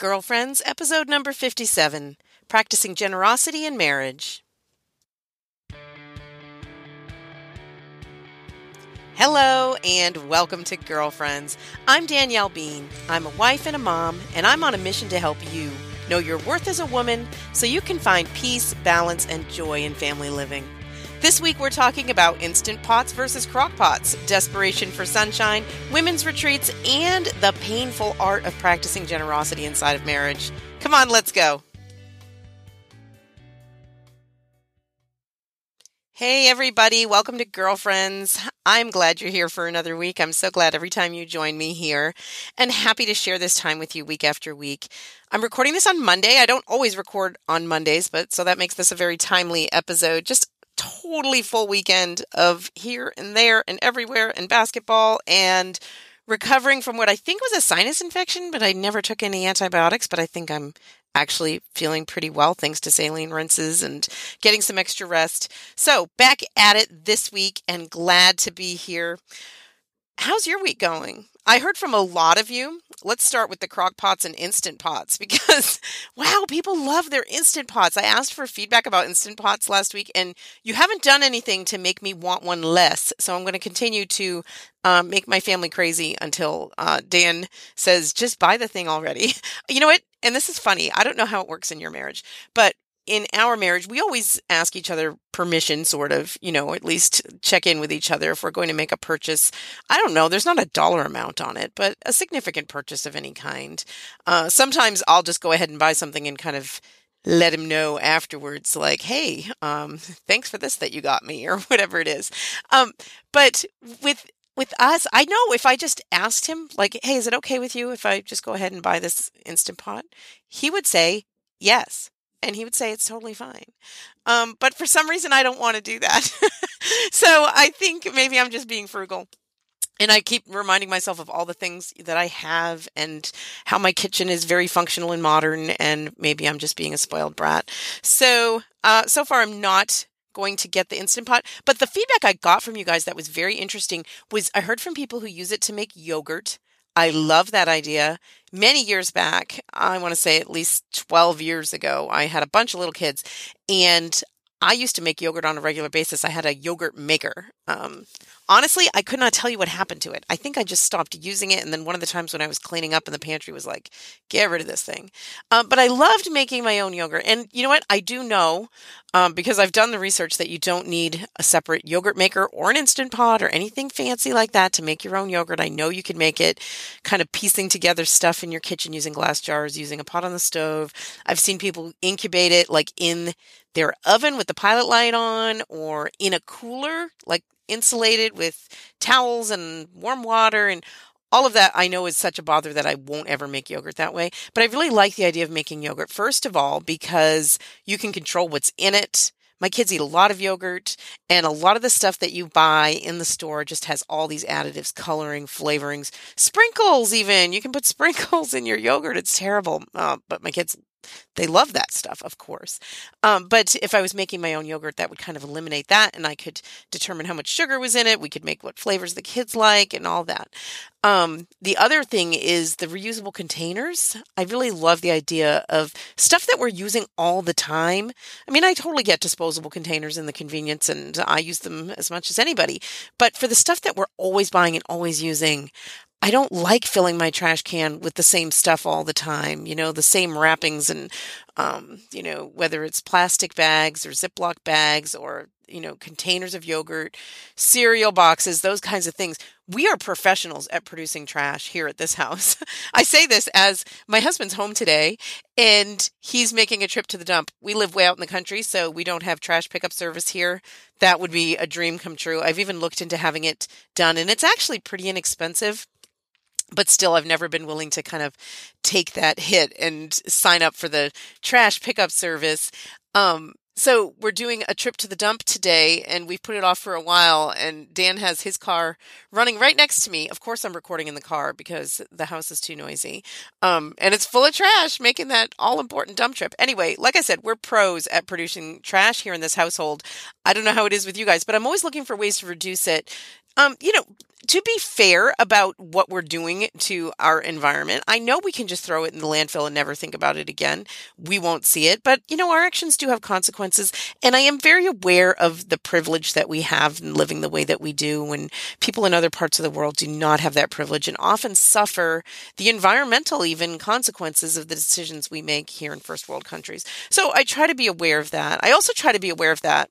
Girlfriends, episode number 57 Practicing Generosity in Marriage. Hello and welcome to Girlfriends. I'm Danielle Bean. I'm a wife and a mom, and I'm on a mission to help you know your worth as a woman so you can find peace, balance, and joy in family living. This week we're talking about instant pots versus crock pots, desperation for sunshine, women's retreats, and the painful art of practicing generosity inside of marriage. Come on, let's go. Hey, everybody, welcome to Girlfriends. I'm glad you're here for another week. I'm so glad every time you join me here and happy to share this time with you week after week. I'm recording this on Monday. I don't always record on Mondays, but so that makes this a very timely episode. Just totally full weekend of here and there and everywhere and basketball and recovering from what I think was a sinus infection, but I never took any antibiotics, but I think I'm actually feeling pretty well thanks to saline rinses and getting some extra rest. So, back at it this week and glad to be here. How's your week going? I heard from a lot of you. Let's start with the crock pots and instant pots because wow, people love their instant pots. I asked for feedback about instant pots last week and you haven't done anything to make me want one less. So I'm going to continue to um, make my family crazy until uh, Dan says, just buy the thing already. you know what? And this is funny. I don't know how it works in your marriage, but in our marriage, we always ask each other permission, sort of, you know, at least check in with each other if we're going to make a purchase. I don't know, there's not a dollar amount on it, but a significant purchase of any kind. Uh, sometimes I'll just go ahead and buy something and kind of let him know afterwards, like, hey, um, thanks for this that you got me, or whatever it is. Um, but with with us, I know if I just asked him, like, hey, is it okay with you if I just go ahead and buy this instant pot? He would say yes and he would say it's totally fine. Um, but for some reason, I don't want to do that. so I think maybe I'm just being frugal. And I keep reminding myself of all the things that I have and how my kitchen is very functional and modern. And maybe I'm just being a spoiled brat. So, uh, so far, I'm not going to get the Instant Pot. But the feedback I got from you guys that was very interesting was I heard from people who use it to make yogurt. I love that idea. Many years back, I want to say at least 12 years ago, I had a bunch of little kids and I used to make yogurt on a regular basis. I had a yogurt maker. Um, honestly, I could not tell you what happened to it. I think I just stopped using it. And then one of the times when I was cleaning up in the pantry was like, get rid of this thing. Um, but I loved making my own yogurt. And you know what? I do know um, because I've done the research that you don't need a separate yogurt maker or an instant pot or anything fancy like that to make your own yogurt. I know you can make it kind of piecing together stuff in your kitchen using glass jars, using a pot on the stove. I've seen people incubate it like in their oven with the pilot light on or in a cooler, like insulated with towels and warm water and all of that I know is such a bother that I won't ever make yogurt that way. But I really like the idea of making yogurt, first of all, because you can control what's in it. My kids eat a lot of yogurt, and a lot of the stuff that you buy in the store just has all these additives, coloring, flavorings, sprinkles, even. You can put sprinkles in your yogurt. It's terrible. Uh, but my kids they love that stuff, of course. Um, but if I was making my own yogurt, that would kind of eliminate that, and I could determine how much sugar was in it. We could make what flavors the kids like and all that. Um, the other thing is the reusable containers. I really love the idea of stuff that we're using all the time. I mean, I totally get disposable containers and the convenience, and I use them as much as anybody. But for the stuff that we're always buying and always using, I don't like filling my trash can with the same stuff all the time, you know, the same wrappings and, um, you know, whether it's plastic bags or Ziploc bags or, you know, containers of yogurt, cereal boxes, those kinds of things. We are professionals at producing trash here at this house. I say this as my husband's home today and he's making a trip to the dump. We live way out in the country, so we don't have trash pickup service here. That would be a dream come true. I've even looked into having it done and it's actually pretty inexpensive but still i've never been willing to kind of take that hit and sign up for the trash pickup service um, so we're doing a trip to the dump today and we've put it off for a while and Dan has his car running right next to me. Of course I'm recording in the car because the house is too noisy. Um, and it's full of trash making that all important dump trip. Anyway, like I said, we're pros at producing trash here in this household. I don't know how it is with you guys, but I'm always looking for ways to reduce it um, you know, to be fair about what we're doing to our environment, I know we can just throw it in the landfill and never think about it again. We won't see it, but you know, our actions do have consequences. And I am very aware of the privilege that we have in living the way that we do when people in other parts of the world do not have that privilege and often suffer the environmental even consequences of the decisions we make here in first world countries. So I try to be aware of that. I also try to be aware of that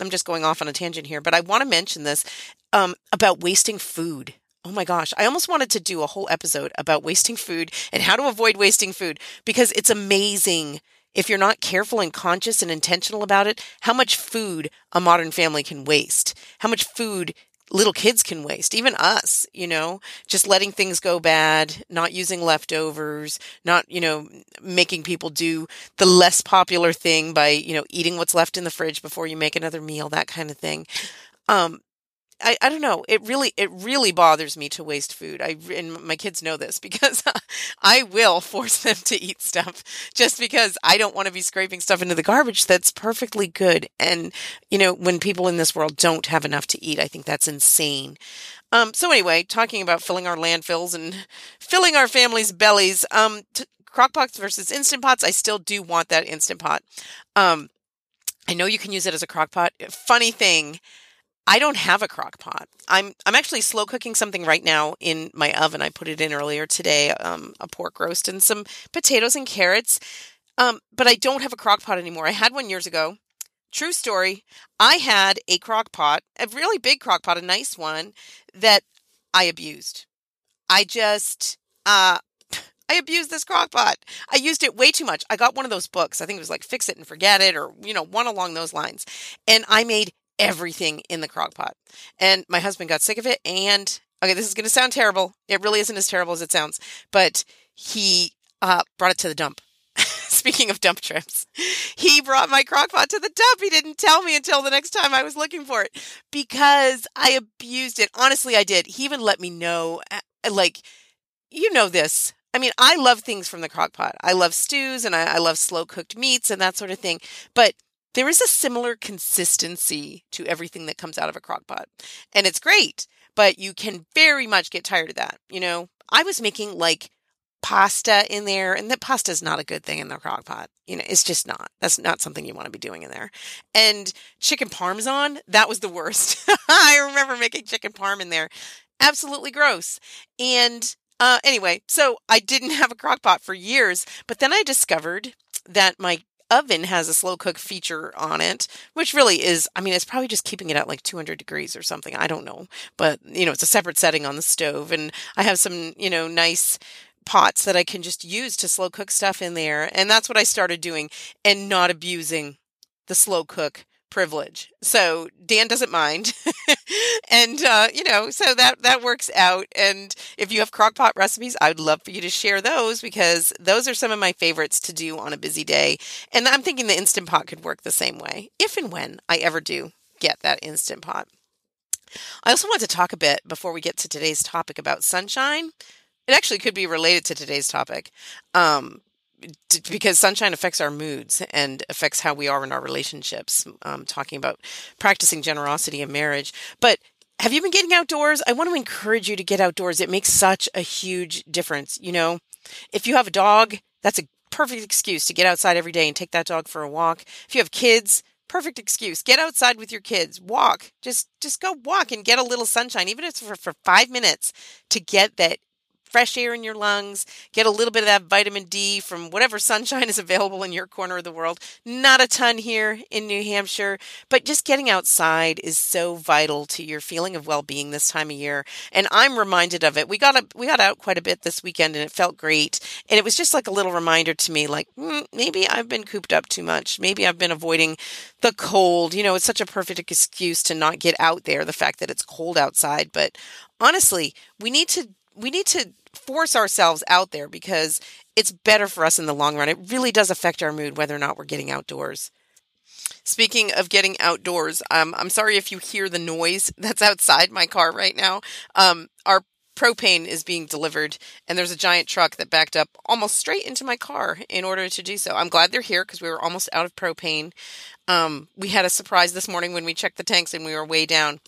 I'm just going off on a tangent here, but I want to mention this um, about wasting food. Oh my gosh, I almost wanted to do a whole episode about wasting food and how to avoid wasting food because it's amazing if you're not careful and conscious and intentional about it, how much food a modern family can waste, how much food little kids can waste, even us, you know, just letting things go bad, not using leftovers, not, you know, making people do the less popular thing by, you know, eating what's left in the fridge before you make another meal, that kind of thing. Um, I, I don't know. It really it really bothers me to waste food. I and my kids know this because I will force them to eat stuff just because I don't want to be scraping stuff into the garbage that's perfectly good. And you know, when people in this world don't have enough to eat, I think that's insane. Um, so anyway, talking about filling our landfills and filling our families' bellies. Um, t- crockpots versus instant pots. I still do want that instant pot. Um, I know you can use it as a crock pot. Funny thing I don't have a crock pot. I'm I'm actually slow cooking something right now in my oven. I put it in earlier today, um, a pork roast and some potatoes and carrots. Um, but I don't have a crock pot anymore. I had one years ago. True story. I had a crock pot, a really big crock pot, a nice one that I abused. I just uh I abused this crock pot. I used it way too much. I got one of those books. I think it was like Fix It and Forget It or, you know, one along those lines. And I made everything in the crock pot. And my husband got sick of it. And okay, this is going to sound terrible. It really isn't as terrible as it sounds, but he uh, brought it to the dump. Speaking of dump trips, he brought my crock pot to the dump. He didn't tell me until the next time I was looking for it because I abused it. Honestly, I did. He even let me know, uh, like, you know this. I mean, I love things from the crock pot. I love stews and I, I love slow cooked meats and that sort of thing. But there is a similar consistency to everything that comes out of a crock pot. And it's great, but you can very much get tired of that. You know, I was making like pasta in there, and that pasta is not a good thing in the crock pot. You know, it's just not. That's not something you want to be doing in there. And chicken parmesan, that was the worst. I remember making chicken parm in there. Absolutely gross. And uh, anyway, so I didn't have a crock pot for years, but then I discovered that my oven has a slow cook feature on it, which really is, I mean, it's probably just keeping it at like 200 degrees or something. I don't know. But, you know, it's a separate setting on the stove. And I have some, you know, nice pots that I can just use to slow cook stuff in there. And that's what I started doing and not abusing the slow cook privilege. So Dan doesn't mind. and uh, you know, so that that works out. And if you have crockpot recipes, I would love for you to share those because those are some of my favorites to do on a busy day. And I'm thinking the instant pot could work the same way if and when I ever do get that instant pot. I also want to talk a bit before we get to today's topic about sunshine. It actually could be related to today's topic. Um, because sunshine affects our moods and affects how we are in our relationships. Um, talking about practicing generosity in marriage, but have you been getting outdoors? I want to encourage you to get outdoors. It makes such a huge difference. You know, if you have a dog, that's a perfect excuse to get outside every day and take that dog for a walk. If you have kids, perfect excuse. Get outside with your kids. Walk. Just just go walk and get a little sunshine, even if it's for, for five minutes, to get that fresh air in your lungs, get a little bit of that vitamin D from whatever sunshine is available in your corner of the world. Not a ton here in New Hampshire, but just getting outside is so vital to your feeling of well-being this time of year. And I'm reminded of it. We got a, we got out quite a bit this weekend and it felt great. And it was just like a little reminder to me like mm, maybe I've been cooped up too much. Maybe I've been avoiding the cold. You know, it's such a perfect excuse to not get out there, the fact that it's cold outside, but honestly, we need to we need to force ourselves out there because it's better for us in the long run. It really does affect our mood whether or not we're getting outdoors. Speaking of getting outdoors, um, I'm sorry if you hear the noise that's outside my car right now. Um, our propane is being delivered, and there's a giant truck that backed up almost straight into my car in order to do so. I'm glad they're here because we were almost out of propane. Um, we had a surprise this morning when we checked the tanks and we were way down.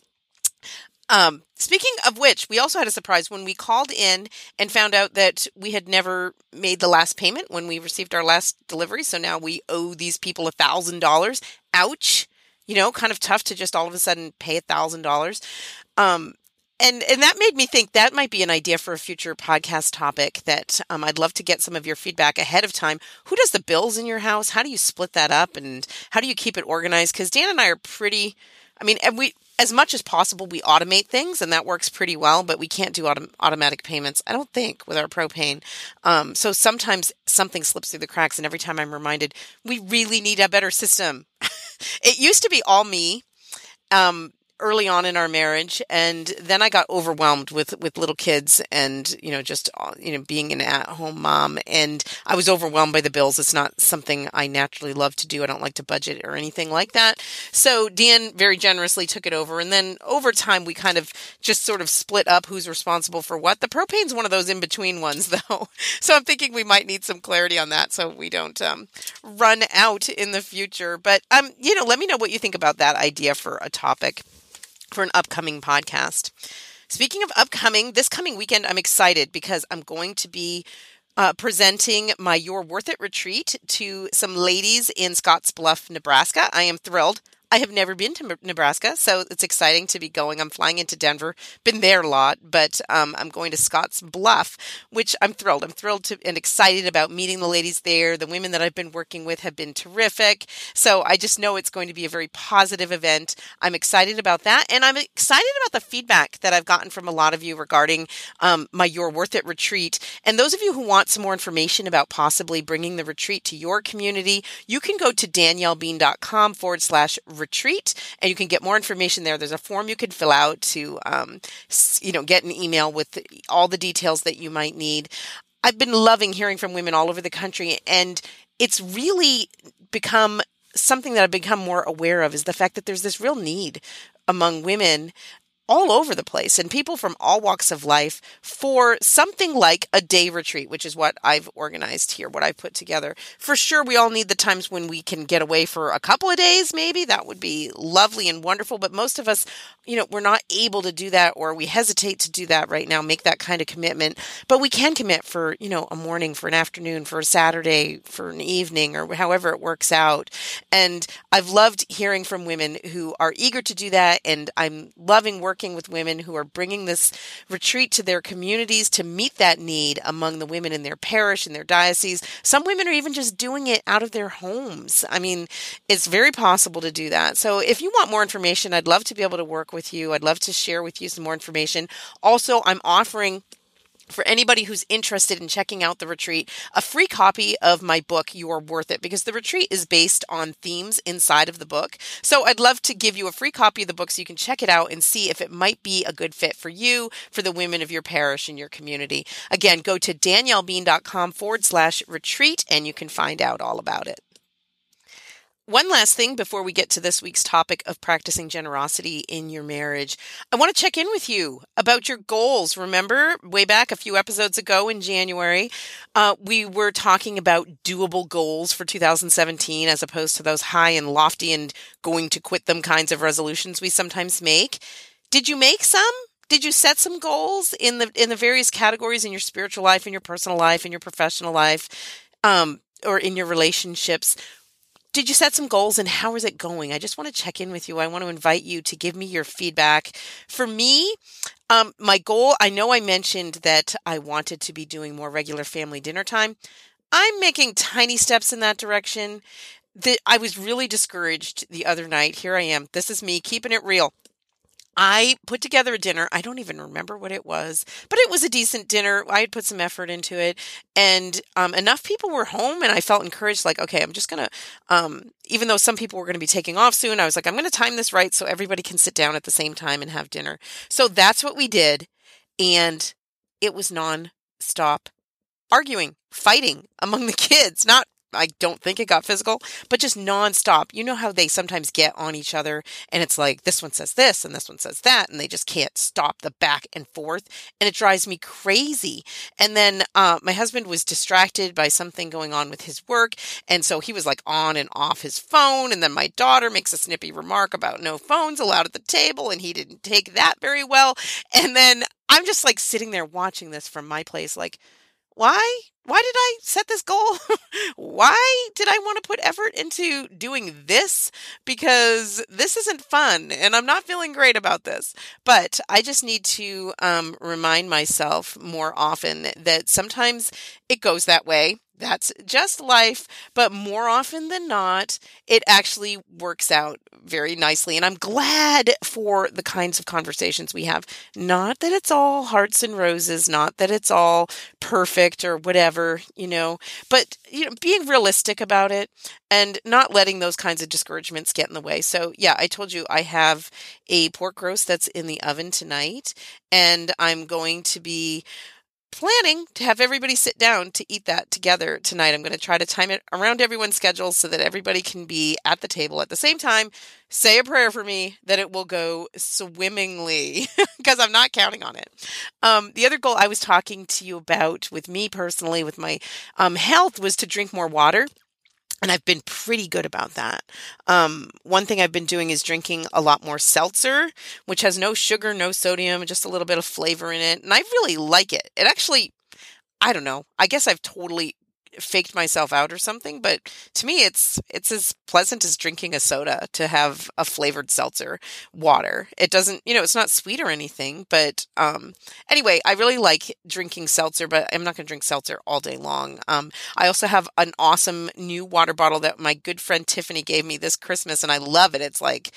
Um, speaking of which, we also had a surprise when we called in and found out that we had never made the last payment when we received our last delivery. So now we owe these people a thousand dollars. Ouch! You know, kind of tough to just all of a sudden pay a thousand dollars. Um, and and that made me think that might be an idea for a future podcast topic that um, I'd love to get some of your feedback ahead of time. Who does the bills in your house? How do you split that up, and how do you keep it organized? Because Dan and I are pretty. I mean, and we as much as possible we automate things, and that works pretty well. But we can't do autom- automatic payments. I don't think with our propane. Um, so sometimes something slips through the cracks, and every time I'm reminded we really need a better system. it used to be all me. Um, early on in our marriage and then I got overwhelmed with with little kids and you know just uh, you know being an at-home mom. And I was overwhelmed by the bills. It's not something I naturally love to do. I don't like to budget or anything like that. So Dan very generously took it over. And then over time we kind of just sort of split up who's responsible for what. The propane's one of those in between ones though. So I'm thinking we might need some clarity on that so we don't um, run out in the future. But um you know let me know what you think about that idea for a topic for an upcoming podcast. Speaking of upcoming, this coming weekend, I'm excited because I'm going to be uh, presenting my You're Worth It retreat to some ladies in Scottsbluff, Nebraska. I am thrilled. I have never been to Nebraska, so it's exciting to be going. I'm flying into Denver, been there a lot, but um, I'm going to Scottsbluff, which I'm thrilled. I'm thrilled to, and excited about meeting the ladies there. The women that I've been working with have been terrific. So I just know it's going to be a very positive event. I'm excited about that. And I'm excited about the feedback that I've gotten from a lot of you regarding um, my You're Worth It retreat. And those of you who want some more information about possibly bringing the retreat to your community, you can go to daniellebean.com forward slash and you can get more information there. There's a form you can fill out to, um, you know, get an email with all the details that you might need. I've been loving hearing from women all over the country, and it's really become something that I've become more aware of is the fact that there's this real need among women all over the place and people from all walks of life for something like a day retreat, which is what I've organized here, what I've put together. For sure, we all need the times when we can get away for a couple of days, maybe. That would be lovely and wonderful. But most of us, you know, we're not able to do that or we hesitate to do that right now, make that kind of commitment. But we can commit for, you know, a morning, for an afternoon, for a Saturday, for an evening, or however it works out. And I've loved hearing from women who are eager to do that. And I'm loving working working with women who are bringing this retreat to their communities to meet that need among the women in their parish, in their diocese. Some women are even just doing it out of their homes. I mean, it's very possible to do that. So if you want more information, I'd love to be able to work with you. I'd love to share with you some more information. Also, I'm offering for anybody who's interested in checking out the retreat, a free copy of my book, You're Worth It, because the retreat is based on themes inside of the book. So I'd love to give you a free copy of the book so you can check it out and see if it might be a good fit for you, for the women of your parish and your community. Again, go to daniellebean.com forward slash retreat and you can find out all about it. One last thing before we get to this week's topic of practicing generosity in your marriage. I want to check in with you about your goals. Remember, way back a few episodes ago in January, uh, we were talking about doable goals for 2017 as opposed to those high and lofty and going to quit them kinds of resolutions we sometimes make. Did you make some? Did you set some goals in the in the various categories in your spiritual life, in your personal life, in your professional life, um, or in your relationships? Did you set some goals and how is it going? I just want to check in with you. I want to invite you to give me your feedback. For me, um, my goal, I know I mentioned that I wanted to be doing more regular family dinner time. I'm making tiny steps in that direction. The, I was really discouraged the other night. Here I am. This is me keeping it real. I put together a dinner. I don't even remember what it was, but it was a decent dinner. I had put some effort into it, and um, enough people were home, and I felt encouraged. Like, okay, I'm just gonna, um, even though some people were going to be taking off soon, I was like, I'm going to time this right so everybody can sit down at the same time and have dinner. So that's what we did, and it was non-stop arguing, fighting among the kids, not I don't think it got physical, but just nonstop. You know how they sometimes get on each other and it's like this one says this and this one says that, and they just can't stop the back and forth. And it drives me crazy. And then uh, my husband was distracted by something going on with his work. And so he was like on and off his phone. And then my daughter makes a snippy remark about no phones allowed at the table, and he didn't take that very well. And then I'm just like sitting there watching this from my place, like, why why did I set this goal? why did I want to put effort into doing this? Because this isn't fun and I'm not feeling great about this. But I just need to um, remind myself more often that sometimes it goes that way that's just life. But more often than not, it actually works out very nicely. And I'm glad for the kinds of conversations we have. Not that it's all hearts and roses, not that it's all perfect or whatever, you know, but you know, being realistic about it and not letting those kinds of discouragements get in the way. So, yeah, I told you I have a pork roast that's in the oven tonight, and I'm going to be planning to have everybody sit down to eat that together tonight. I'm going to try to time it around everyone's schedule so that everybody can be at the table at the same time. Say a prayer for me that it will go swimmingly because I'm not counting on it. Um, the other goal I was talking to you about with me personally, with my um, health, was to drink more water and I've been pretty good about that. Um, one thing I've been doing is drinking a lot more seltzer, which has no sugar, no sodium, just a little bit of flavor in it. And I really like it. It actually, I don't know, I guess I've totally faked myself out or something but to me it's it's as pleasant as drinking a soda to have a flavored seltzer water. It doesn't you know it's not sweet or anything but um anyway i really like drinking seltzer but i'm not going to drink seltzer all day long. Um i also have an awesome new water bottle that my good friend tiffany gave me this christmas and i love it. It's like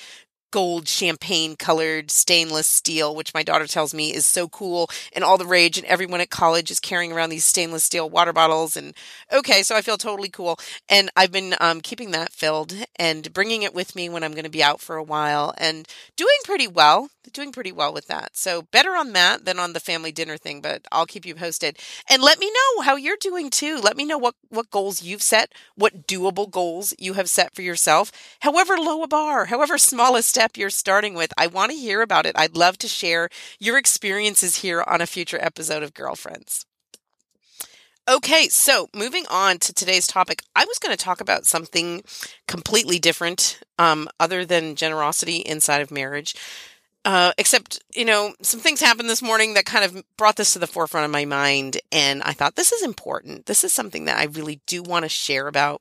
gold champagne colored stainless steel, which my daughter tells me is so cool and all the rage. And everyone at college is carrying around these stainless steel water bottles. And okay, so I feel totally cool. And I've been um, keeping that filled and bringing it with me when I'm going to be out for a while and doing pretty well. Doing pretty well with that. So better on that than on the family dinner thing, but I'll keep you posted. And let me know how you're doing too. Let me know what, what goals you've set, what doable goals you have set for yourself, however low a bar, however small a step step you're starting with. I want to hear about it. I'd love to share your experiences here on a future episode of Girlfriends. Okay, so moving on to today's topic, I was going to talk about something completely different, um, other than generosity inside of marriage. Uh, except, you know, some things happened this morning that kind of brought this to the forefront of my mind. And I thought, this is important. This is something that I really do want to share about.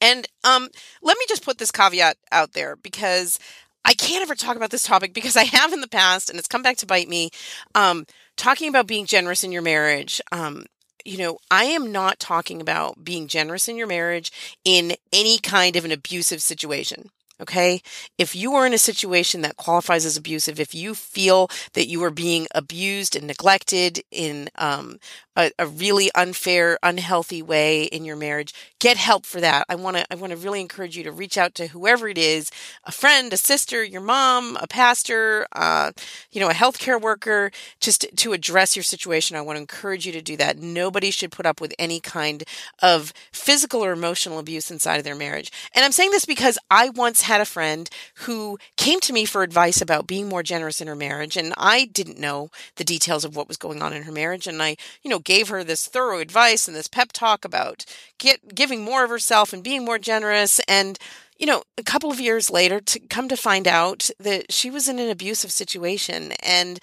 And um, let me just put this caveat out there because I can't ever talk about this topic because I have in the past and it's come back to bite me. Um, talking about being generous in your marriage. Um, you know, I am not talking about being generous in your marriage in any kind of an abusive situation. Okay. If you are in a situation that qualifies as abusive, if you feel that you are being abused and neglected in um, a, a really unfair, unhealthy way in your marriage, get help for that. I want to I want to really encourage you to reach out to whoever it is, a friend, a sister, your mom, a pastor, uh, you know, a healthcare worker, just to address your situation. I want to encourage you to do that. Nobody should put up with any kind of physical or emotional abuse inside of their marriage. And I'm saying this because I once had a friend who came to me for advice about being more generous in her marriage, and I didn't know the details of what was going on in her marriage, and I, you know, gave her this thorough advice and this pep talk about get, giving more of herself and being more generous. And, you know, a couple of years later, to come to find out that she was in an abusive situation and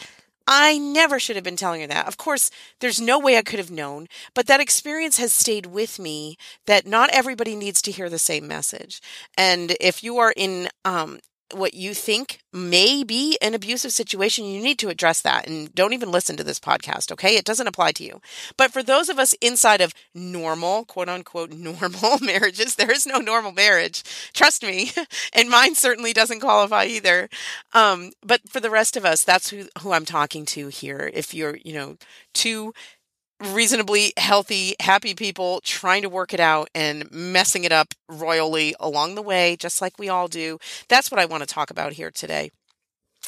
I never should have been telling her that. Of course, there's no way I could have known, but that experience has stayed with me that not everybody needs to hear the same message. And if you are in um, what you think may be an abusive situation, you need to address that and don't even listen to this podcast, okay? It doesn't apply to you. But for those of us inside of normal, quote unquote, normal marriages, there is no normal marriage. Trust me. and mine certainly doesn't qualify either. Um, but for the rest of us, that's who, who I'm talking to here. If you're, you know, too reasonably healthy, happy people trying to work it out and messing it up royally along the way, just like we all do. That's what I want to talk about here today.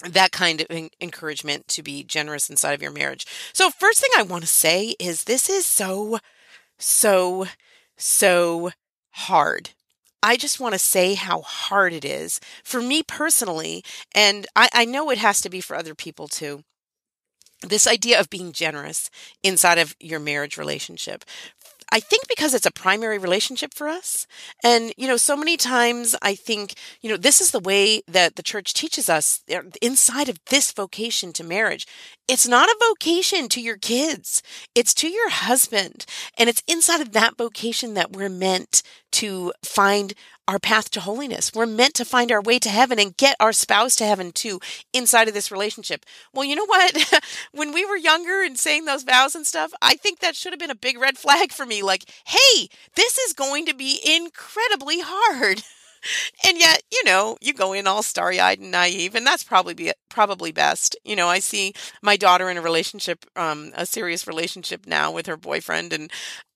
That kind of encouragement to be generous inside of your marriage. So, first thing I want to say is this is so, so so hard. I just want to say how hard it is for me personally, and I, I know it has to be for other people too this idea of being generous inside of your marriage relationship. I think because it's a primary relationship for us. And, you know, so many times I think, you know, this is the way that the church teaches us inside of this vocation to marriage. It's not a vocation to your kids. It's to your husband. And it's inside of that vocation that we're meant to find our path to holiness. We're meant to find our way to heaven and get our spouse to heaven too inside of this relationship. Well, you know what? when we were younger and saying those vows and stuff, I think that should have been a big red flag for me. Like, hey, this is going to be incredibly hard. and yet, you know, you go in all starry-eyed and naive, and that's probably be probably best. You know, I see my daughter in a relationship, um, a serious relationship now with her boyfriend, and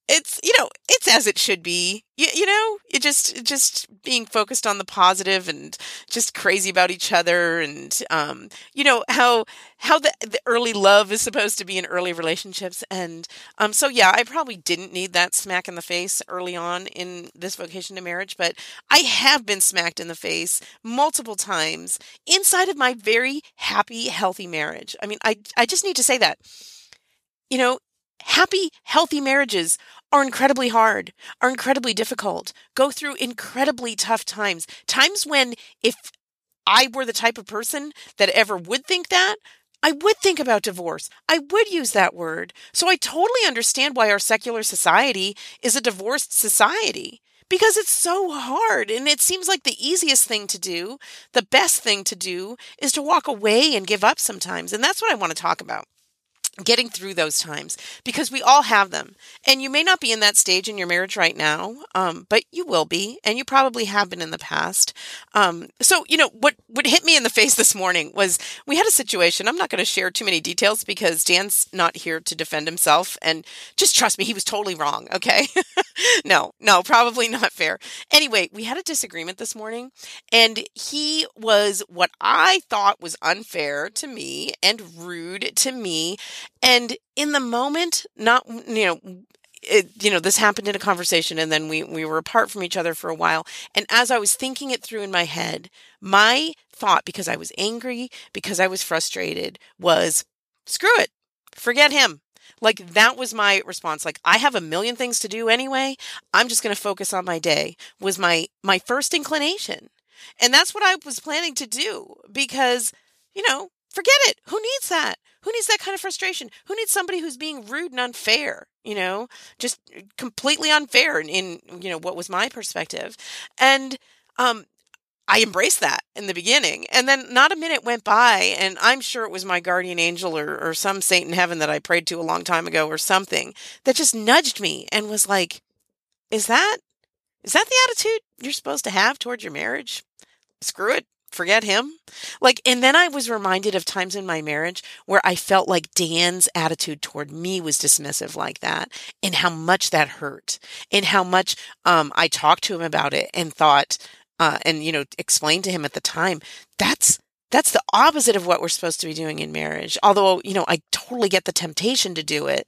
it's you know it's as it should be you, you know? It just just being focused on the positive and just crazy about each other and um you know how how the, the early love is supposed to be in early relationships. And um so yeah i probably didn't need that smack in the face early on in this vocation to marriage but i have been smacked in the face multiple times inside of my very happy healthy marriage. I mean i i just need to say that. You know happy, healthy marriages are incredibly hard, are incredibly difficult, go through incredibly tough times. Times when if I were the type of person that ever would think that, I would think about divorce. I would use that word. So I totally understand why our secular society is a divorced society because it's so hard and it seems like the easiest thing to do, the best thing to do is to walk away and give up sometimes. And that's what I want to talk about getting through those times because we all have them. And you may not be in that stage in your marriage right now um, but you will be and you probably have been in the past. Um, so you know what what hit me in the face this morning was we had a situation i'm not going to share too many details because dan's not here to defend himself and just trust me he was totally wrong okay? No no probably not fair. Anyway we had a disagreement this morning and he was what i thought was unfair to me and rude to me and in the moment, not, you know, it, you know, this happened in a conversation and then we, we were apart from each other for a while. And as I was thinking it through in my head, my thought, because I was angry, because I was frustrated, was screw it, forget him. Like that was my response. Like I have a million things to do anyway. I'm just going to focus on my day was my, my first inclination. And that's what I was planning to do because, you know, forget it. Who needs that? Who needs that kind of frustration? Who needs somebody who's being rude and unfair? You know, just completely unfair in, in you know what was my perspective, and um, I embraced that in the beginning. And then not a minute went by, and I'm sure it was my guardian angel or, or some saint in heaven that I prayed to a long time ago or something that just nudged me and was like, Is that is that the attitude you're supposed to have towards your marriage? Screw it forget him. Like, and then I was reminded of times in my marriage where I felt like Dan's attitude toward me was dismissive like that and how much that hurt and how much, um, I talked to him about it and thought, uh, and, you know, explained to him at the time, that's, that's the opposite of what we're supposed to be doing in marriage. Although, you know, I totally get the temptation to do it.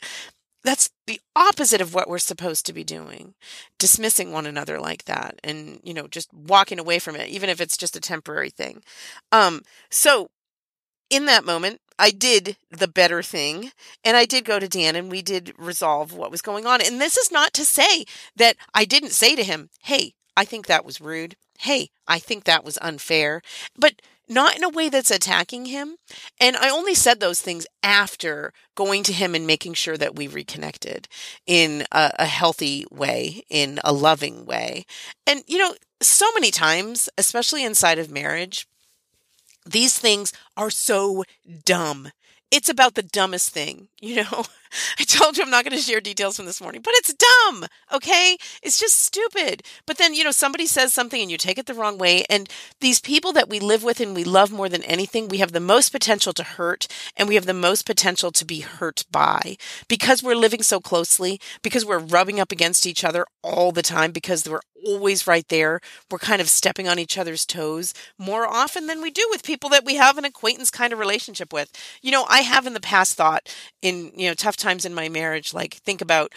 That's the opposite of what we're supposed to be doing. Dismissing one another like that and, you know, just walking away from it, even if it's just a temporary thing. Um, so in that moment, I did the better thing and I did go to Dan and we did resolve what was going on. And this is not to say that I didn't say to him, Hey, I think that was rude. Hey, I think that was unfair. But not in a way that's attacking him. And I only said those things after going to him and making sure that we reconnected in a, a, healthy way, in a loving way. And, you know, so many times, especially inside of marriage, these things are so dumb it's about the dumbest thing, you know. I told you I'm not going to share details from this morning, but it's dumb, okay? It's just stupid. But then, you know, somebody says something and you take it the wrong way. And these people that we live with and we love more than anything, we have the most potential to hurt and we have the most potential to be hurt by because we're living so closely, because we're rubbing up against each other all the time, because we're always right there. We're kind of stepping on each other's toes more often than we do with people that we have an acquaintance kind of relationship with. You know, I have in the past thought in, you know, tough times in my marriage, like think about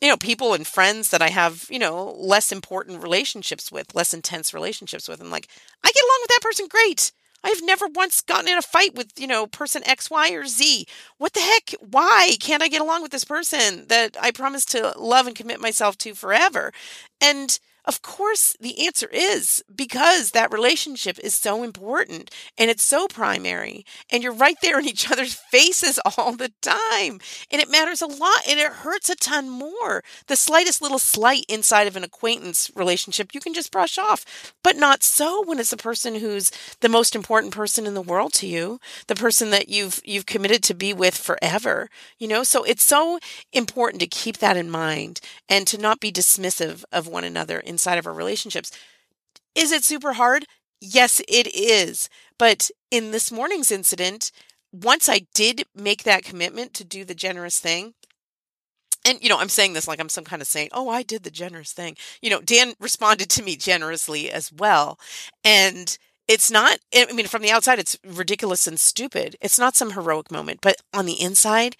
you know, people and friends that I have, you know, less important relationships with, less intense relationships with. And like, I get along with that person great. I've never once gotten in a fight with, you know, person X, Y, or Z. What the heck? Why can't I get along with this person that I promised to love and commit myself to forever? And of course, the answer is because that relationship is so important and it's so primary, and you're right there in each other's faces all the time. And it matters a lot and it hurts a ton more. The slightest little slight inside of an acquaintance relationship you can just brush off, but not so when it's a person who's the most important person in the world to you, the person that you've you've committed to be with forever. You know, so it's so important to keep that in mind and to not be dismissive of one another inside of our relationships. Is it super hard? Yes, it is. But in this morning's incident, once I did make that commitment to do the generous thing, and you know, I'm saying this like I'm some kind of saint. Oh, I did the generous thing. You know, Dan responded to me generously as well. And it's not I mean from the outside it's ridiculous and stupid. It's not some heroic moment, but on the inside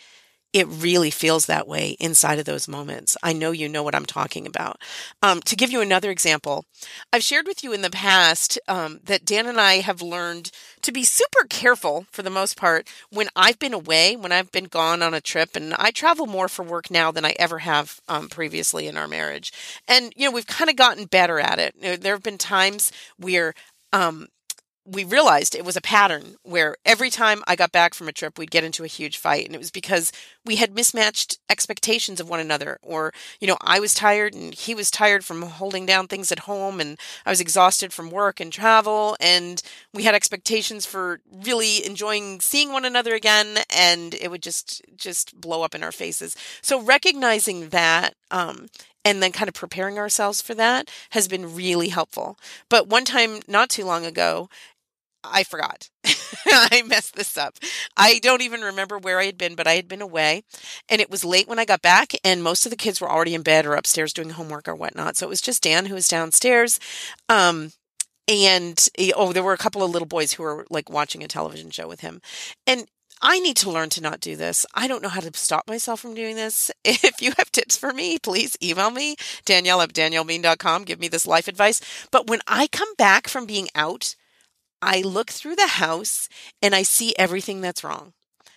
it really feels that way inside of those moments. I know you know what I'm talking about. Um, to give you another example, I've shared with you in the past um, that Dan and I have learned to be super careful for the most part when I've been away, when I've been gone on a trip, and I travel more for work now than I ever have um, previously in our marriage. And, you know, we've kind of gotten better at it. There have been times where um, we realized it was a pattern where every time I got back from a trip, we'd get into a huge fight. And it was because we had mismatched expectations of one another. Or, you know, I was tired and he was tired from holding down things at home. And I was exhausted from work and travel. And we had expectations for really enjoying seeing one another again. And it would just, just blow up in our faces. So recognizing that, um, and then kind of preparing ourselves for that has been really helpful. But one time, not too long ago, I forgot. I messed this up. I don't even remember where I had been, but I had been away and it was late when I got back and most of the kids were already in bed or upstairs doing homework or whatnot. So it was just Dan who was downstairs. Um, and oh, there were a couple of little boys who were like watching a television show with him. And I need to learn to not do this. I don't know how to stop myself from doing this. If you have tips for me, please email me, Danielle at daniellebean.com. Give me this life advice. But when I come back from being out I look through the house and I see everything that's wrong.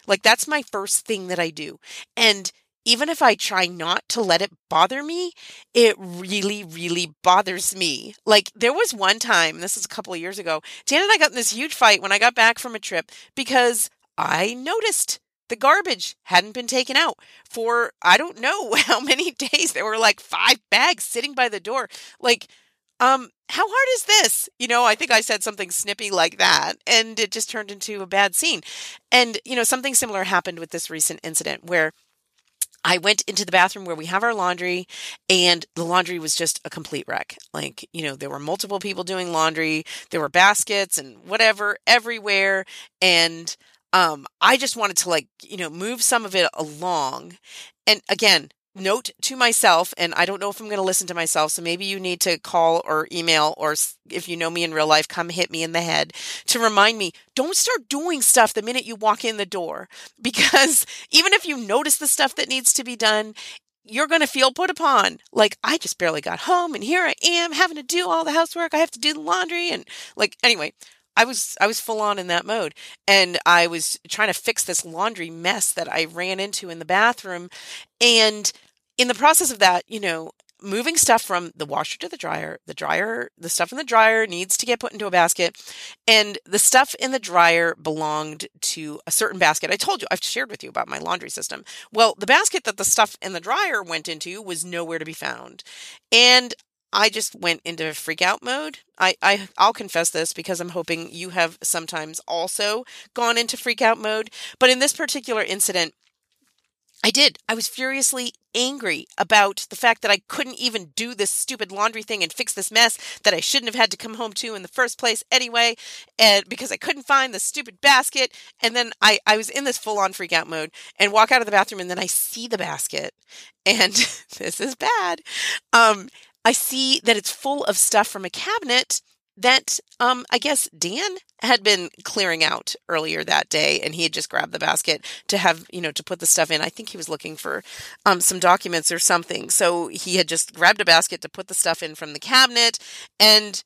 Like that's my first thing that I do. And even if I try not to let it bother me, it really, really bothers me. Like there was one time, this is a couple of years ago, Dan and I got in this huge fight when I got back from a trip because I noticed the garbage hadn't been taken out for I don't know how many days. There were like five bags sitting by the door. Like um, how hard is this? You know, I think I said something snippy like that, and it just turned into a bad scene. And, you know, something similar happened with this recent incident where I went into the bathroom where we have our laundry, and the laundry was just a complete wreck. Like, you know, there were multiple people doing laundry, there were baskets and whatever everywhere. And um, I just wanted to, like, you know, move some of it along. And again, note to myself, and I don't know if I'm going to listen to myself, so maybe you need to call or email, or if you know me in real life, come hit me in the head to remind me don't start doing stuff the minute you walk in the door. Because even if you notice the stuff that needs to be done, you're going to feel put upon. Like, I just barely got home, and here I am having to do all the housework. I have to do the laundry. And, like, anyway, I was I was full on in that mode and I was trying to fix this laundry mess that I ran into in the bathroom and in the process of that, you know, moving stuff from the washer to the dryer, the dryer, the stuff in the dryer needs to get put into a basket and the stuff in the dryer belonged to a certain basket. I told you I've shared with you about my laundry system. Well, the basket that the stuff in the dryer went into was nowhere to be found. And I just went into freak out mode. I, I I'll confess this because I'm hoping you have sometimes also gone into freak out mode. But in this particular incident, I did. I was furiously angry about the fact that I couldn't even do this stupid laundry thing and fix this mess that I shouldn't have had to come home to in the first place anyway, and because I couldn't find the stupid basket. And then I, I was in this full on freak out mode and walk out of the bathroom and then I see the basket and this is bad. Um, I see that it's full of stuff from a cabinet that um I guess Dan had been clearing out earlier that day and he had just grabbed the basket to have, you know, to put the stuff in. I think he was looking for um some documents or something. So he had just grabbed a basket to put the stuff in from the cabinet and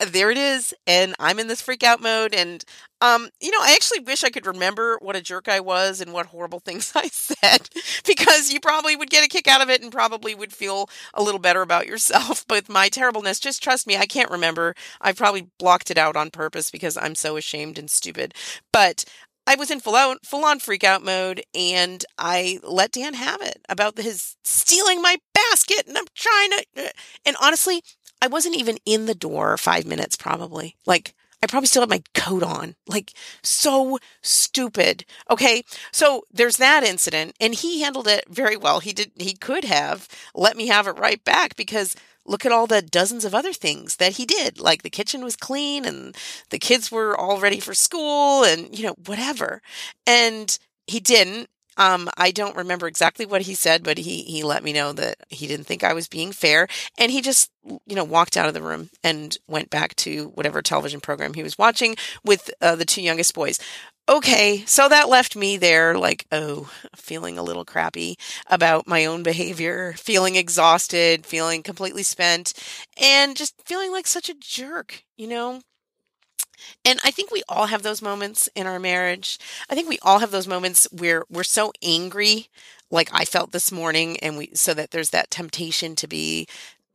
there it is and i'm in this freak out mode and um you know i actually wish i could remember what a jerk i was and what horrible things i said because you probably would get a kick out of it and probably would feel a little better about yourself but my terribleness just trust me i can't remember i probably blocked it out on purpose because i'm so ashamed and stupid but I was in full out, full on freak out mode, and I let Dan have it about his stealing my basket, and I'm trying to. Uh, and honestly, I wasn't even in the door five minutes, probably. Like, I probably still had my coat on. Like, so stupid. Okay. So there's that incident, and he handled it very well. He did, he could have let me have it right back because look at all the dozens of other things that he did. Like the kitchen was clean and the kids were all ready for school and, you know, whatever. And he didn't. Um, I don't remember exactly what he said, but he he let me know that he didn't think I was being fair, and he just you know walked out of the room and went back to whatever television program he was watching with uh, the two youngest boys. Okay, so that left me there, like, oh, feeling a little crappy about my own behavior, feeling exhausted, feeling completely spent, and just feeling like such a jerk, you know? And I think we all have those moments in our marriage. I think we all have those moments where we're so angry, like I felt this morning, and we so that there's that temptation to be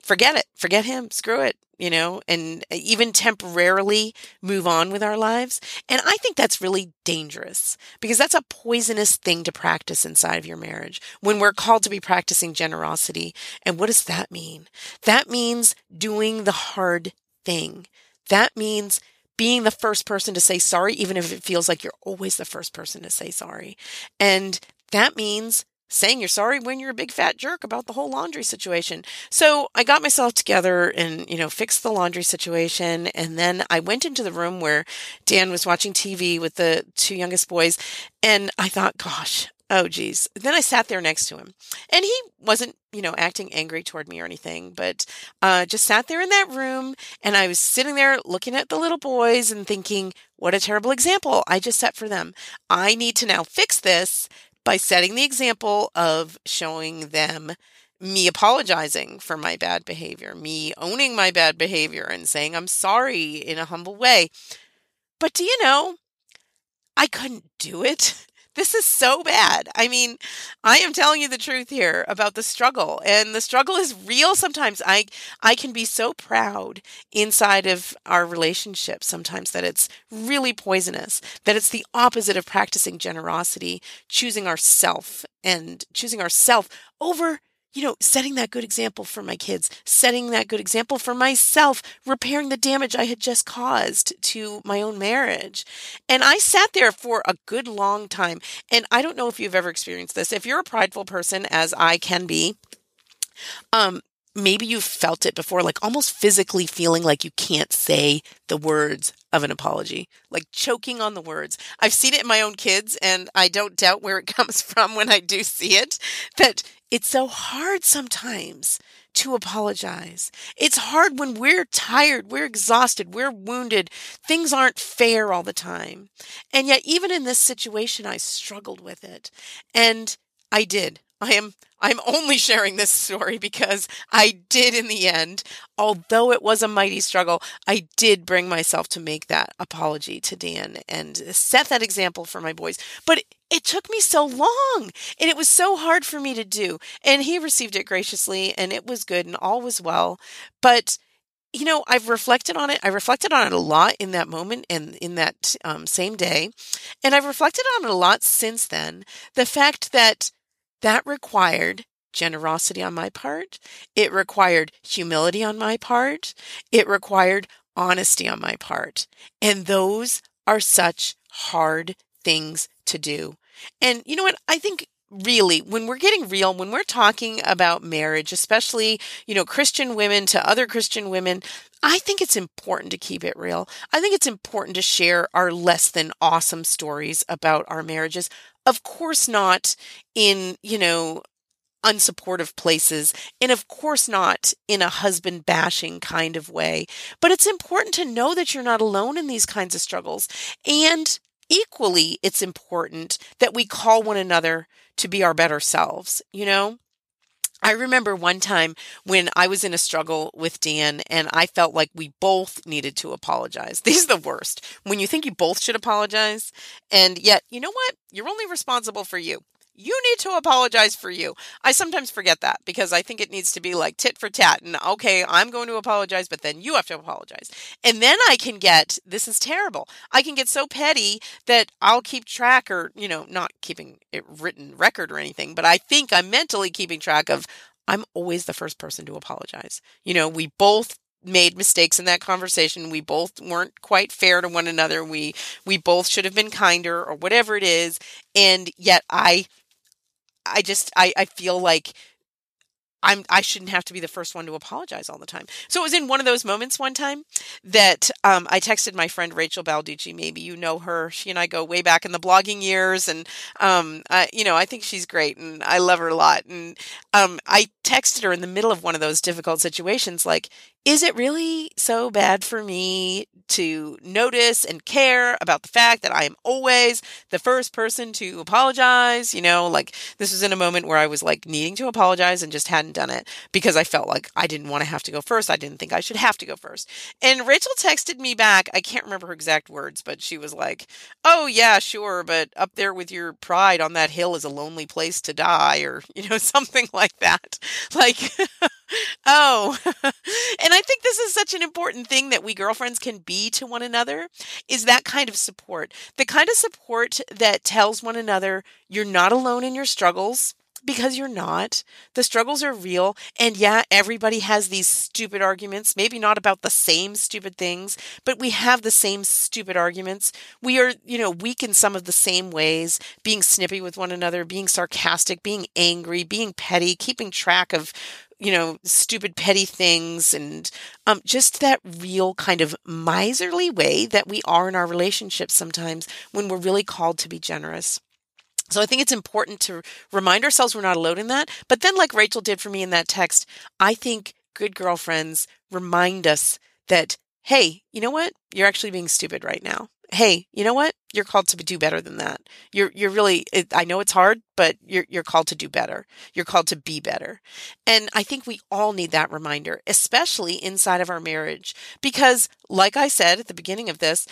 forget it, forget him, screw it, you know, and uh, even temporarily move on with our lives. And I think that's really dangerous because that's a poisonous thing to practice inside of your marriage when we're called to be practicing generosity. And what does that mean? That means doing the hard thing. That means being the first person to say sorry, even if it feels like you're always the first person to say sorry. And that means saying you're sorry when you're a big fat jerk about the whole laundry situation. So I got myself together and, you know, fixed the laundry situation. And then I went into the room where Dan was watching TV with the two youngest boys. And I thought, gosh, Oh, geez. Then I sat there next to him, and he wasn't, you know, acting angry toward me or anything, but uh, just sat there in that room. And I was sitting there looking at the little boys and thinking, what a terrible example I just set for them. I need to now fix this by setting the example of showing them me apologizing for my bad behavior, me owning my bad behavior and saying I'm sorry in a humble way. But do you know, I couldn't do it. This is so bad. I mean, I am telling you the truth here about the struggle and the struggle is real sometimes. I I can be so proud inside of our relationship sometimes that it's really poisonous, that it's the opposite of practicing generosity, choosing ourself and choosing ourself over you know, setting that good example for my kids, setting that good example for myself, repairing the damage I had just caused to my own marriage. And I sat there for a good long time. And I don't know if you've ever experienced this. If you're a prideful person, as I can be, um, maybe you've felt it before, like almost physically feeling like you can't say the words of an apology, like choking on the words. I've seen it in my own kids, and I don't doubt where it comes from when I do see it. That it's so hard sometimes to apologize. It's hard when we're tired, we're exhausted, we're wounded. Things aren't fair all the time. And yet, even in this situation, I struggled with it. And I did. I am I'm only sharing this story because I did in the end, although it was a mighty struggle, I did bring myself to make that apology to Dan and set that example for my boys. But it took me so long and it was so hard for me to do. And he received it graciously and it was good and all was well. But you know, I've reflected on it. I reflected on it a lot in that moment and in that um, same day. And I've reflected on it a lot since then. The fact that that required generosity on my part. It required humility on my part. It required honesty on my part. And those are such hard things to do. And you know what? I think really when we're getting real when we're talking about marriage especially you know christian women to other christian women i think it's important to keep it real i think it's important to share our less than awesome stories about our marriages of course not in, you know, unsupportive places, and of course not in a husband bashing kind of way. But it's important to know that you're not alone in these kinds of struggles. And equally, it's important that we call one another to be our better selves, you know? I remember one time when I was in a struggle with Dan and I felt like we both needed to apologize. These are the worst. When you think you both should apologize, and yet, you know what? You're only responsible for you you need to apologize for you. I sometimes forget that because I think it needs to be like tit for tat. And okay, I'm going to apologize, but then you have to apologize. And then I can get this is terrible. I can get so petty that I'll keep track or, you know, not keeping it written record or anything, but I think I'm mentally keeping track of I'm always the first person to apologize. You know, we both made mistakes in that conversation. We both weren't quite fair to one another. We we both should have been kinder or whatever it is. And yet I I just I, I feel like I'm I shouldn't have to be the first one to apologize all the time. So it was in one of those moments one time that um, I texted my friend Rachel Balducci. Maybe you know her. She and I go way back in the blogging years, and um, I, you know I think she's great, and I love her a lot. And um, I texted her in the middle of one of those difficult situations, like, is it really so bad for me to notice and care about the fact that I am always the first person to apologize? You know, like this was in a moment where I was like needing to apologize and just hadn't done it because I felt like I didn't want to have to go first. I didn't think I should have to go first. And Rachel texted me back. I can't remember her exact words, but she was like, Oh, yeah, sure. But up there with your pride on that hill is a lonely place to die, or, you know, something like that. Like, oh, and I think this is such an important thing that we girlfriends can be to one another is that kind of support. The kind of support that tells one another you're not alone in your struggles because you're not. The struggles are real. And yeah, everybody has these stupid arguments, maybe not about the same stupid things, but we have the same stupid arguments. We are, you know, weak in some of the same ways, being snippy with one another, being sarcastic, being angry, being petty, keeping track of you know, stupid petty things and um, just that real kind of miserly way that we are in our relationships sometimes when we're really called to be generous. So I think it's important to remind ourselves we're not alone in that. But then, like Rachel did for me in that text, I think good girlfriends remind us that, hey, you know what? You're actually being stupid right now hey, you know what? You're called to do better than that. You're you're really it, I know it's hard, but you're you're called to do better. You're called to be better. And I think we all need that reminder, especially inside of our marriage, because like I said at the beginning of this,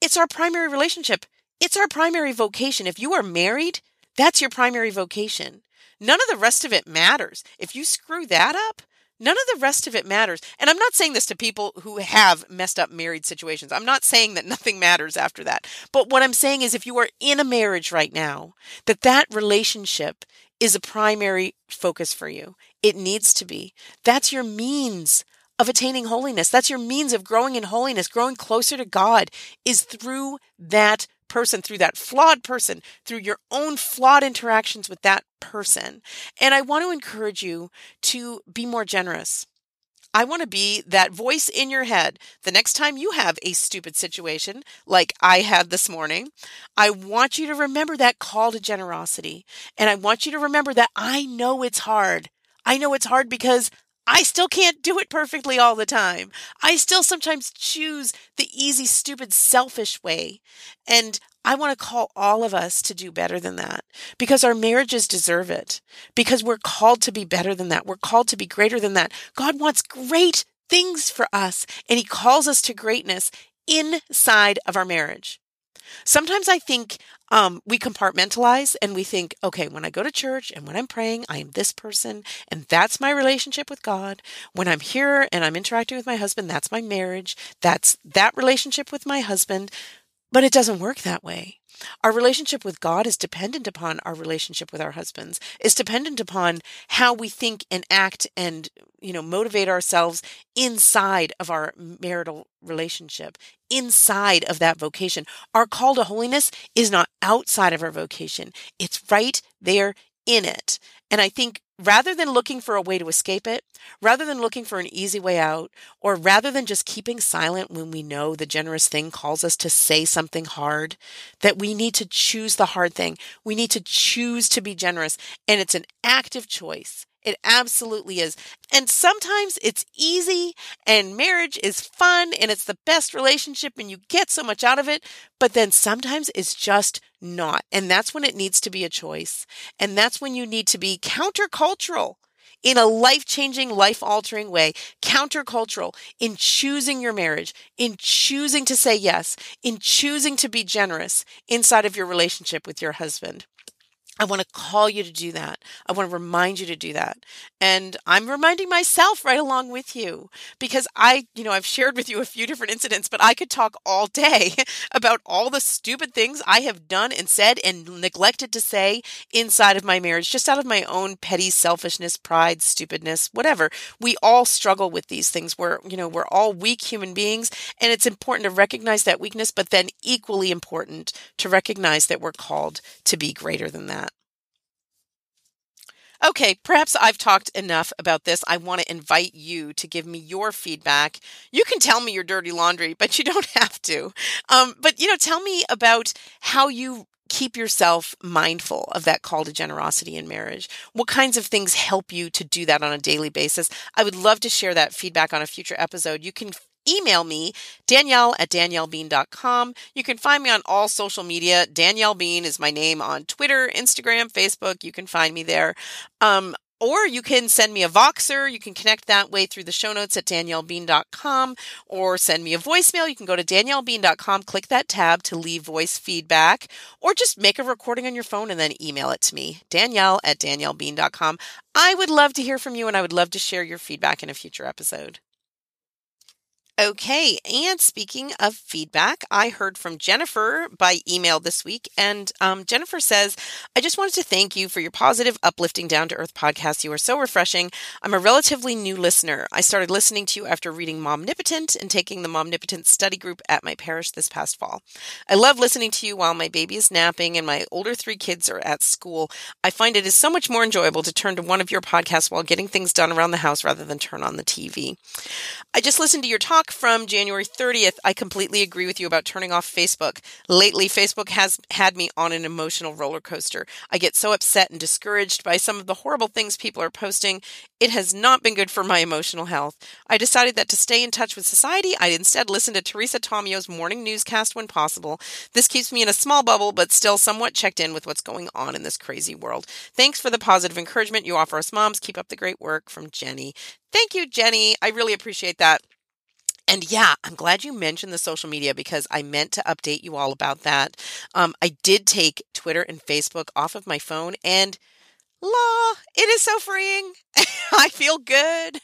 it's our primary relationship. It's our primary vocation. If you are married, that's your primary vocation. None of the rest of it matters. If you screw that up, None of the rest of it matters. And I'm not saying this to people who have messed up married situations. I'm not saying that nothing matters after that. But what I'm saying is if you are in a marriage right now, that that relationship is a primary focus for you. It needs to be. That's your means of attaining holiness. That's your means of growing in holiness, growing closer to God is through that person, through that flawed person, through your own flawed interactions with that person. And I want to encourage you to be more generous. I want to be that voice in your head. The next time you have a stupid situation like I had this morning, I want you to remember that call to generosity. And I want you to remember that I know it's hard. I know it's hard because I still can't do it perfectly all the time. I still sometimes choose the easy, stupid, selfish way. And I want to call all of us to do better than that because our marriages deserve it. Because we're called to be better than that. We're called to be greater than that. God wants great things for us and he calls us to greatness inside of our marriage. Sometimes I think um, we compartmentalize and we think, okay, when I go to church and when I'm praying, I am this person and that's my relationship with God. When I'm here and I'm interacting with my husband, that's my marriage. That's that relationship with my husband. But it doesn't work that way. Our relationship with God is dependent upon our relationship with our husbands. It's dependent upon how we think and act and, you know, motivate ourselves inside of our marital relationship, inside of that vocation. Our call to holiness is not outside of our vocation. It's right there in it. And I think rather than looking for a way to escape it, rather than looking for an easy way out, or rather than just keeping silent when we know the generous thing calls us to say something hard, that we need to choose the hard thing. We need to choose to be generous. And it's an active choice. It absolutely is. And sometimes it's easy and marriage is fun and it's the best relationship and you get so much out of it. But then sometimes it's just not. And that's when it needs to be a choice. And that's when you need to be countercultural in a life changing, life altering way, countercultural in choosing your marriage, in choosing to say yes, in choosing to be generous inside of your relationship with your husband. I want to call you to do that. I want to remind you to do that. And I'm reminding myself right along with you because I, you know, I've shared with you a few different incidents, but I could talk all day about all the stupid things I have done and said and neglected to say inside of my marriage, just out of my own petty selfishness, pride, stupidness, whatever. We all struggle with these things. We're, you know, we're all weak human beings. And it's important to recognize that weakness, but then equally important to recognize that we're called to be greater than that. Okay, perhaps I've talked enough about this. I want to invite you to give me your feedback. You can tell me your dirty laundry, but you don't have to. Um, but, you know, tell me about how you keep yourself mindful of that call to generosity in marriage. What kinds of things help you to do that on a daily basis? I would love to share that feedback on a future episode. You can email me, Danielle at daniellebean.com. You can find me on all social media. Danielle Bean is my name on Twitter, Instagram, Facebook. You can find me there. Um, or you can send me a Voxer. You can connect that way through the show notes at daniellebean.com or send me a voicemail. You can go to daniellebean.com, click that tab to leave voice feedback, or just make a recording on your phone and then email it to me, danielle at daniellebean.com. I would love to hear from you and I would love to share your feedback in a future episode. Okay, and speaking of feedback, I heard from Jennifer by email this week, and um, Jennifer says, I just wanted to thank you for your positive, uplifting, down to earth podcast. You are so refreshing. I'm a relatively new listener. I started listening to you after reading Momnipotent and taking the Momnipotent study group at my parish this past fall. I love listening to you while my baby is napping and my older three kids are at school. I find it is so much more enjoyable to turn to one of your podcasts while getting things done around the house rather than turn on the TV. I just listened to your talk from January 30th, I completely agree with you about turning off Facebook. Lately, Facebook has had me on an emotional roller coaster. I get so upset and discouraged by some of the horrible things people are posting. It has not been good for my emotional health. I decided that to stay in touch with society, I'd instead listen to Teresa Tomeo's morning newscast when possible. This keeps me in a small bubble, but still somewhat checked in with what's going on in this crazy world. Thanks for the positive encouragement you offer us moms. Keep up the great work from Jenny. Thank you, Jenny. I really appreciate that. And yeah, I'm glad you mentioned the social media because I meant to update you all about that. Um, I did take Twitter and Facebook off of my phone, and law, it is so freeing. I feel good.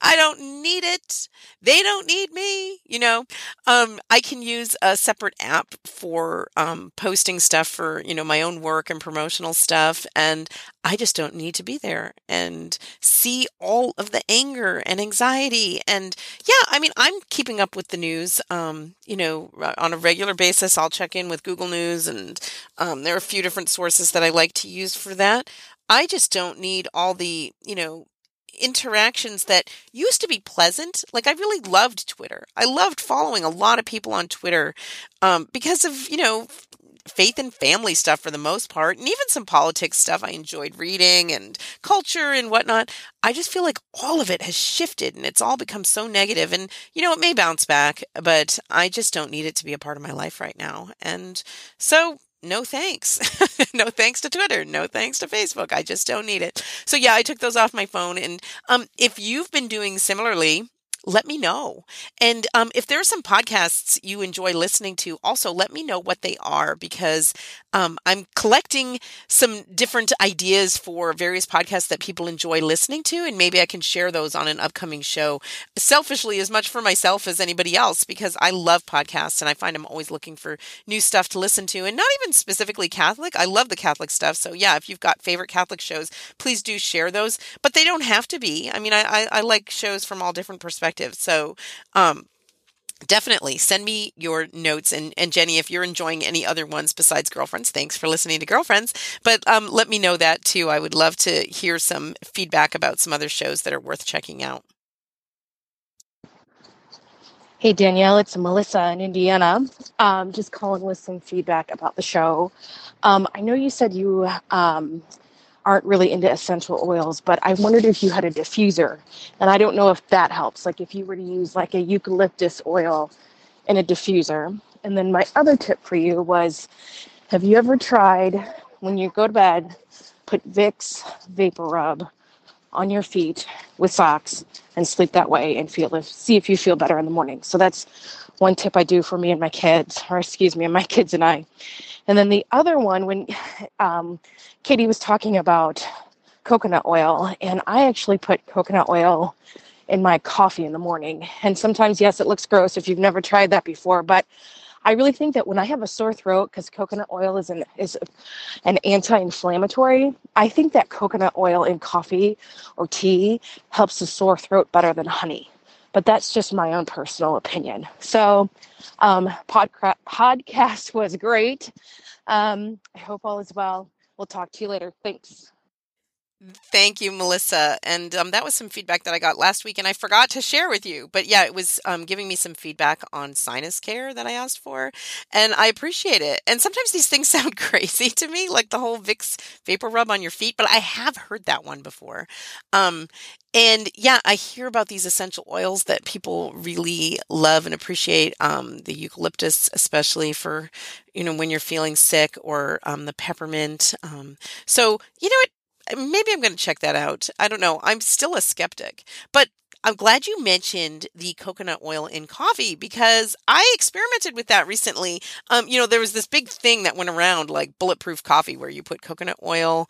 I don't need it. They don't need me. You know, um, I can use a separate app for um, posting stuff for, you know, my own work and promotional stuff. And I just don't need to be there and see all of the anger and anxiety. And yeah, I mean, I'm keeping up with the news, um, you know, on a regular basis. I'll check in with Google News, and um, there are a few different sources that I like to use for that. I just don't need all the, you know, interactions that used to be pleasant. Like I really loved Twitter. I loved following a lot of people on Twitter um, because of you know faith and family stuff for the most part, and even some politics stuff I enjoyed reading and culture and whatnot. I just feel like all of it has shifted and it's all become so negative. And you know it may bounce back, but I just don't need it to be a part of my life right now. And so no thanks. no thanks to Twitter. No thanks to Facebook. I just don't need it. So yeah, I took those off my phone. And um, if you've been doing similarly, let me know. And um, if there are some podcasts you enjoy listening to, also let me know what they are because um, I'm collecting some different ideas for various podcasts that people enjoy listening to, and maybe I can share those on an upcoming show. Selfishly, as much for myself as anybody else, because I love podcasts and I find I'm always looking for new stuff to listen to, and not even specifically Catholic. I love the Catholic stuff. So, yeah, if you've got favorite Catholic shows, please do share those, but they don't have to be. I mean, I, I, I like shows from all different perspectives. So, um, definitely send me your notes. And, and jenny if you're enjoying any other ones besides girlfriends thanks for listening to girlfriends. But um, let me know that too. I would love to hear some feedback about some other shows that are worth checking out. Hey danielle it's melissa in indiana. Um, just calling with some feedback about the show. Um, i know you said you um, aren't really into essential oils, but I wondered if you had a diffuser. And I don't know if that helps. Like if you were to use like a eucalyptus oil in a diffuser. And then my other tip for you was have you ever tried when you go to bed, put Vicks vapor rub on your feet with socks and sleep that way and feel if see if you feel better in the morning. So that's one tip I do for me and my kids, or excuse me, and my kids and I. And then the other one, when um, Katie was talking about coconut oil, and I actually put coconut oil in my coffee in the morning. And sometimes, yes, it looks gross if you've never tried that before, but I really think that when I have a sore throat, because coconut oil is an is an anti-inflammatory, I think that coconut oil in coffee or tea helps the sore throat better than honey. But that's just my own personal opinion. So, um, podca- podcast was great. Um, I hope all is well. We'll talk to you later. Thanks. Thank you, Melissa. And um, that was some feedback that I got last week, and I forgot to share with you. But yeah, it was um, giving me some feedback on sinus care that I asked for, and I appreciate it. And sometimes these things sound crazy to me, like the whole Vicks vapor rub on your feet, but I have heard that one before. Um, and yeah, I hear about these essential oils that people really love and appreciate. Um, the eucalyptus, especially for you know when you're feeling sick, or um, the peppermint. Um, so you know what maybe I'm going to check that out. I don't know. I'm still a skeptic, but I'm glad you mentioned the coconut oil in coffee because I experimented with that recently. Um, you know, there was this big thing that went around like bulletproof coffee where you put coconut oil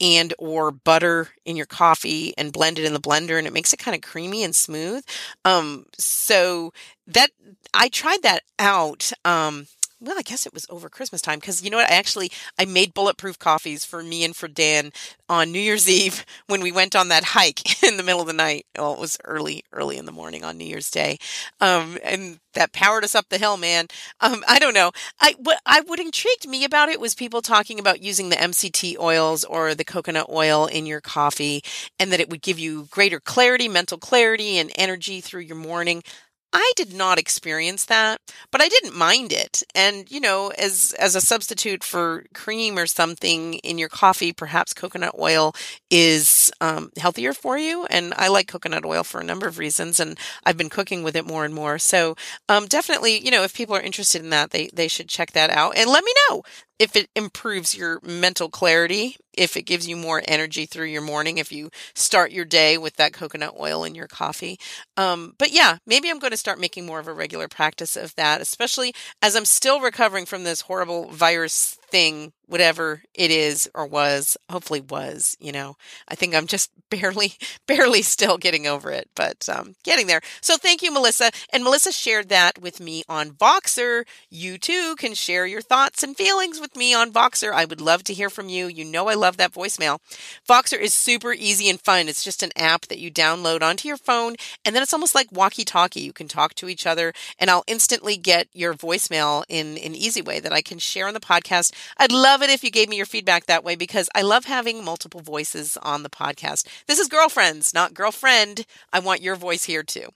and or butter in your coffee and blend it in the blender and it makes it kind of creamy and smooth. Um, so that I tried that out. Um, well, I guess it was over Christmas time because you know what? I actually I made bulletproof coffees for me and for Dan on New Year's Eve when we went on that hike in the middle of the night. Well, it was early, early in the morning on New Year's Day, um, and that powered us up the hill, man. Um, I don't know. I what I what intrigued me about it was people talking about using the MCT oils or the coconut oil in your coffee, and that it would give you greater clarity, mental clarity, and energy through your morning. I did not experience that, but I didn't mind it. And you know, as as a substitute for cream or something in your coffee, perhaps coconut oil is um, healthier for you. And I like coconut oil for a number of reasons, and I've been cooking with it more and more. So um, definitely, you know, if people are interested in that, they they should check that out and let me know if it improves your mental clarity, if it gives you more energy through your morning, if you start your day with that coconut oil in your coffee. Um, but yeah, maybe I'm going to start making more of a regular practice of that, especially as I'm still recovering from this horrible virus thing, whatever it is or was, hopefully was, you know. I think I'm just barely, barely still getting over it, but um, getting there. So thank you, Melissa. And Melissa shared that with me on Voxer. You too can share your thoughts and feelings with me on Voxer. I would love to hear from you. You know, I love that voicemail. Voxer is super easy and fun. It's just an app that you download onto your phone, and then it's almost like walkie talkie. You can talk to each other, and I'll instantly get your voicemail in an easy way that I can share on the podcast I'd love it if you gave me your feedback that way because I love having multiple voices on the podcast. This is Girlfriends, not Girlfriend. I want your voice here too.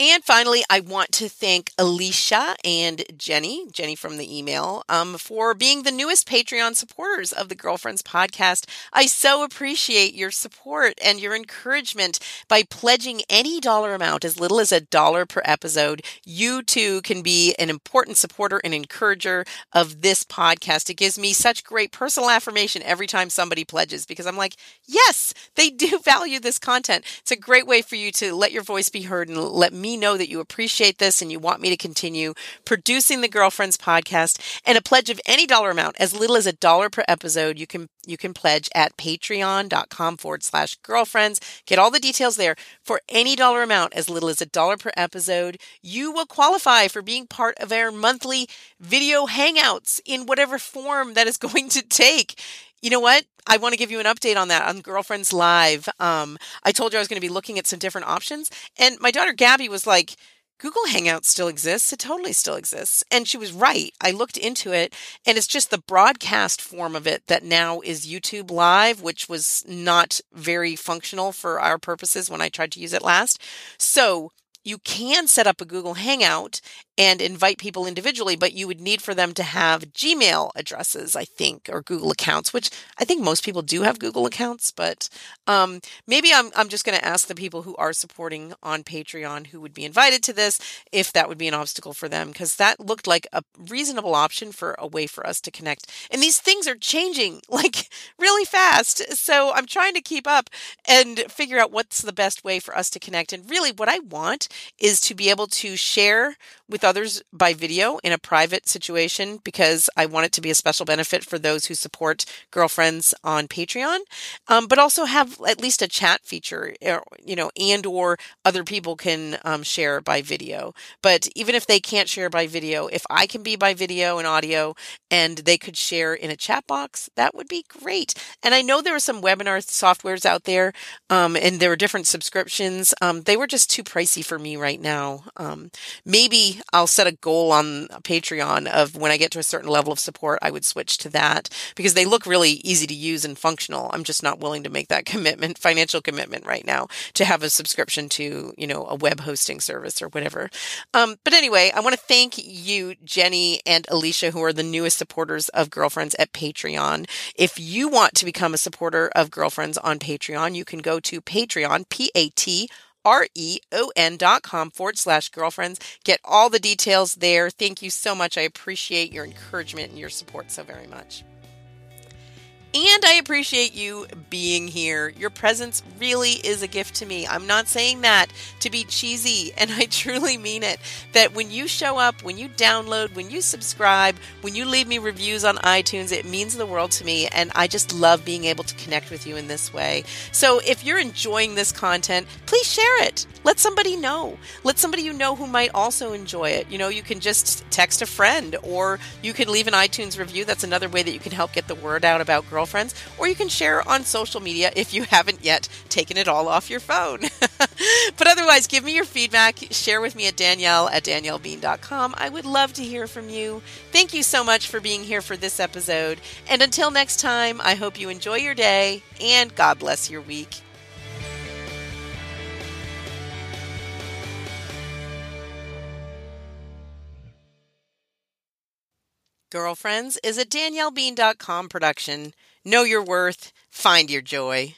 And finally, I want to thank Alicia and Jenny, Jenny from the email, um, for being the newest Patreon supporters of the Girlfriends podcast. I so appreciate your support and your encouragement by pledging any dollar amount, as little as a dollar per episode. You too can be an important supporter and encourager of this podcast. It gives me such great personal affirmation every time somebody pledges because I'm like, yes, they do value this content. It's a great way for you to let your voice be heard and let me me know that you appreciate this and you want me to continue producing the Girlfriends podcast. And a pledge of any dollar amount, as little as a dollar per episode, you can you can pledge at patreon.com forward slash girlfriends. Get all the details there. For any dollar amount, as little as a dollar per episode, you will qualify for being part of our monthly video hangouts in whatever form that is going to take you know what? I want to give you an update on that on Girlfriends Live. Um, I told you I was going to be looking at some different options, and my daughter Gabby was like, Google Hangouts still exists. It totally still exists. And she was right. I looked into it and it's just the broadcast form of it that now is YouTube Live, which was not very functional for our purposes when I tried to use it last. So you can set up a Google Hangout and invite people individually, but you would need for them to have Gmail addresses, I think, or Google accounts, which I think most people do have Google accounts. But um, maybe I'm, I'm just going to ask the people who are supporting on Patreon who would be invited to this if that would be an obstacle for them, because that looked like a reasonable option for a way for us to connect. And these things are changing like really fast. So I'm trying to keep up and figure out what's the best way for us to connect. And really, what I want is to be able to share with others by video in a private situation because I want it to be a special benefit for those who support girlfriends on Patreon, um, but also have at least a chat feature, eh, you know, and or other people can um, share by video. But even if they can't share by video, if I can be by video and audio and they could share in a chat box, that would be great. And I know there are some webinar softwares out there um, and there are different subscriptions. Um, they were just too pricey for me right now. Um, maybe I'll set a goal on Patreon of when I get to a certain level of support, I would switch to that because they look really easy to use and functional. I'm just not willing to make that commitment, financial commitment right now to have a subscription to, you know, a web hosting service or whatever. Um, but anyway, I want to thank you, Jenny and Alicia, who are the newest supporters of Girlfriends at Patreon. If you want to become a supporter of Girlfriends on Patreon, you can go to Patreon, P A T R-E-O-N dot com forward slash girlfriends. Get all the details there. Thank you so much. I appreciate your encouragement and your support so very much. And I appreciate you being here. Your presence really is a gift to me. I'm not saying that to be cheesy, and I truly mean it. That when you show up, when you download, when you subscribe, when you leave me reviews on iTunes, it means the world to me. And I just love being able to connect with you in this way. So if you're enjoying this content, please share it. Let somebody know. Let somebody you know who might also enjoy it. You know, you can just text a friend or you can leave an iTunes review. That's another way that you can help get the word out about Girl girlfriends, or you can share on social media if you haven't yet taken it all off your phone. but otherwise, give me your feedback. Share with me at Danielle at DanielleBean.com. I would love to hear from you. Thank you so much for being here for this episode. And until next time, I hope you enjoy your day and God bless your week. Girlfriends is a DanielleBean.com production. Know your worth, find your joy.